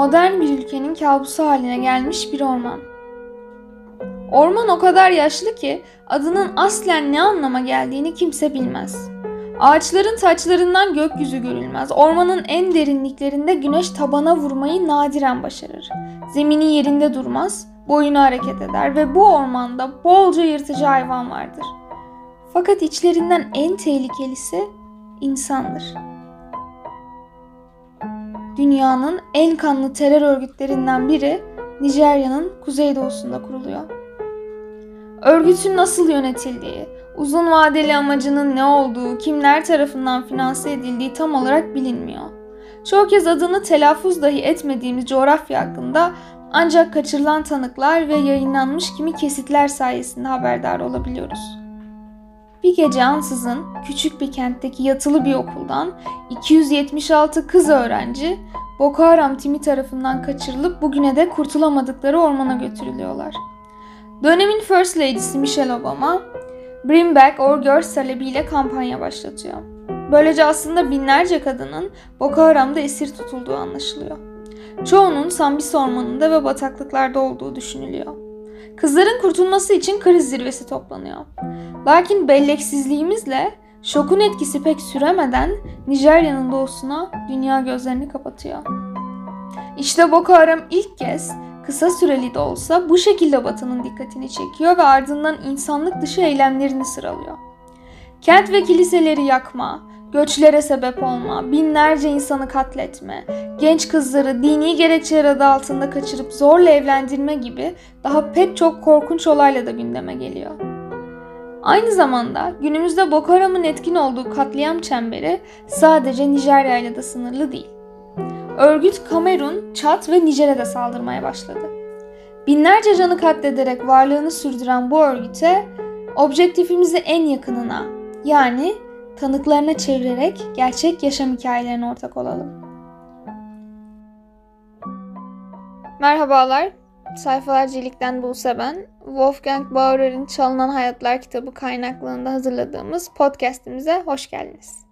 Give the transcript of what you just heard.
modern bir ülkenin kabusu haline gelmiş bir orman. Orman o kadar yaşlı ki adının aslen ne anlama geldiğini kimse bilmez. Ağaçların taçlarından gökyüzü görülmez. Ormanın en derinliklerinde güneş tabana vurmayı nadiren başarır. Zemini yerinde durmaz, boyunu hareket eder ve bu ormanda bolca yırtıcı hayvan vardır. Fakat içlerinden en tehlikelisi insandır. Dünyanın en kanlı terör örgütlerinden biri Nijerya'nın kuzeydoğusunda kuruluyor. Örgütün nasıl yönetildiği, uzun vadeli amacının ne olduğu, kimler tarafından finanse edildiği tam olarak bilinmiyor. Çoğu kez adını telaffuz dahi etmediğimiz coğrafya hakkında ancak kaçırılan tanıklar ve yayınlanmış kimi kesitler sayesinde haberdar olabiliyoruz. Bir gece ansızın küçük bir kentteki yatılı bir okuldan 276 kız öğrenci Boko Haram timi tarafından kaçırılıp bugüne de kurtulamadıkları ormana götürülüyorlar. Dönemin First Lady'si Michelle Obama, Bring Back Our Girls talebiyle kampanya başlatıyor. Böylece aslında binlerce kadının Boko Haram'da esir tutulduğu anlaşılıyor. Çoğunun Sambisa ormanında ve bataklıklarda olduğu düşünülüyor. Kızların kurtulması için kriz zirvesi toplanıyor. Lakin belleksizliğimizle şokun etkisi pek süremeden Nijerya'nın doğusuna dünya gözlerini kapatıyor. İşte Boko Haram ilk kez kısa süreli de olsa bu şekilde Batı'nın dikkatini çekiyor ve ardından insanlık dışı eylemlerini sıralıyor. Kent ve kiliseleri yakma, göçlere sebep olma, binlerce insanı katletme, genç kızları dini gerekçeler adı altında kaçırıp zorla evlendirme gibi daha pek çok korkunç olayla da gündeme geliyor. Aynı zamanda günümüzde Boko Haram'ın etkin olduğu katliam çemberi sadece Nijerya ile de sınırlı değil. Örgüt Kamerun, Çat ve Nijer'e saldırmaya başladı. Binlerce canı katlederek varlığını sürdüren bu örgüte objektifimizi en yakınına yani tanıklarına çevirerek gerçek yaşam hikayelerine ortak olalım. Merhabalar, Sayfalar Cilik'ten Buse ben. Wolfgang Baurer'in Çalınan Hayatlar kitabı kaynaklığında hazırladığımız podcastimize hoş geldiniz.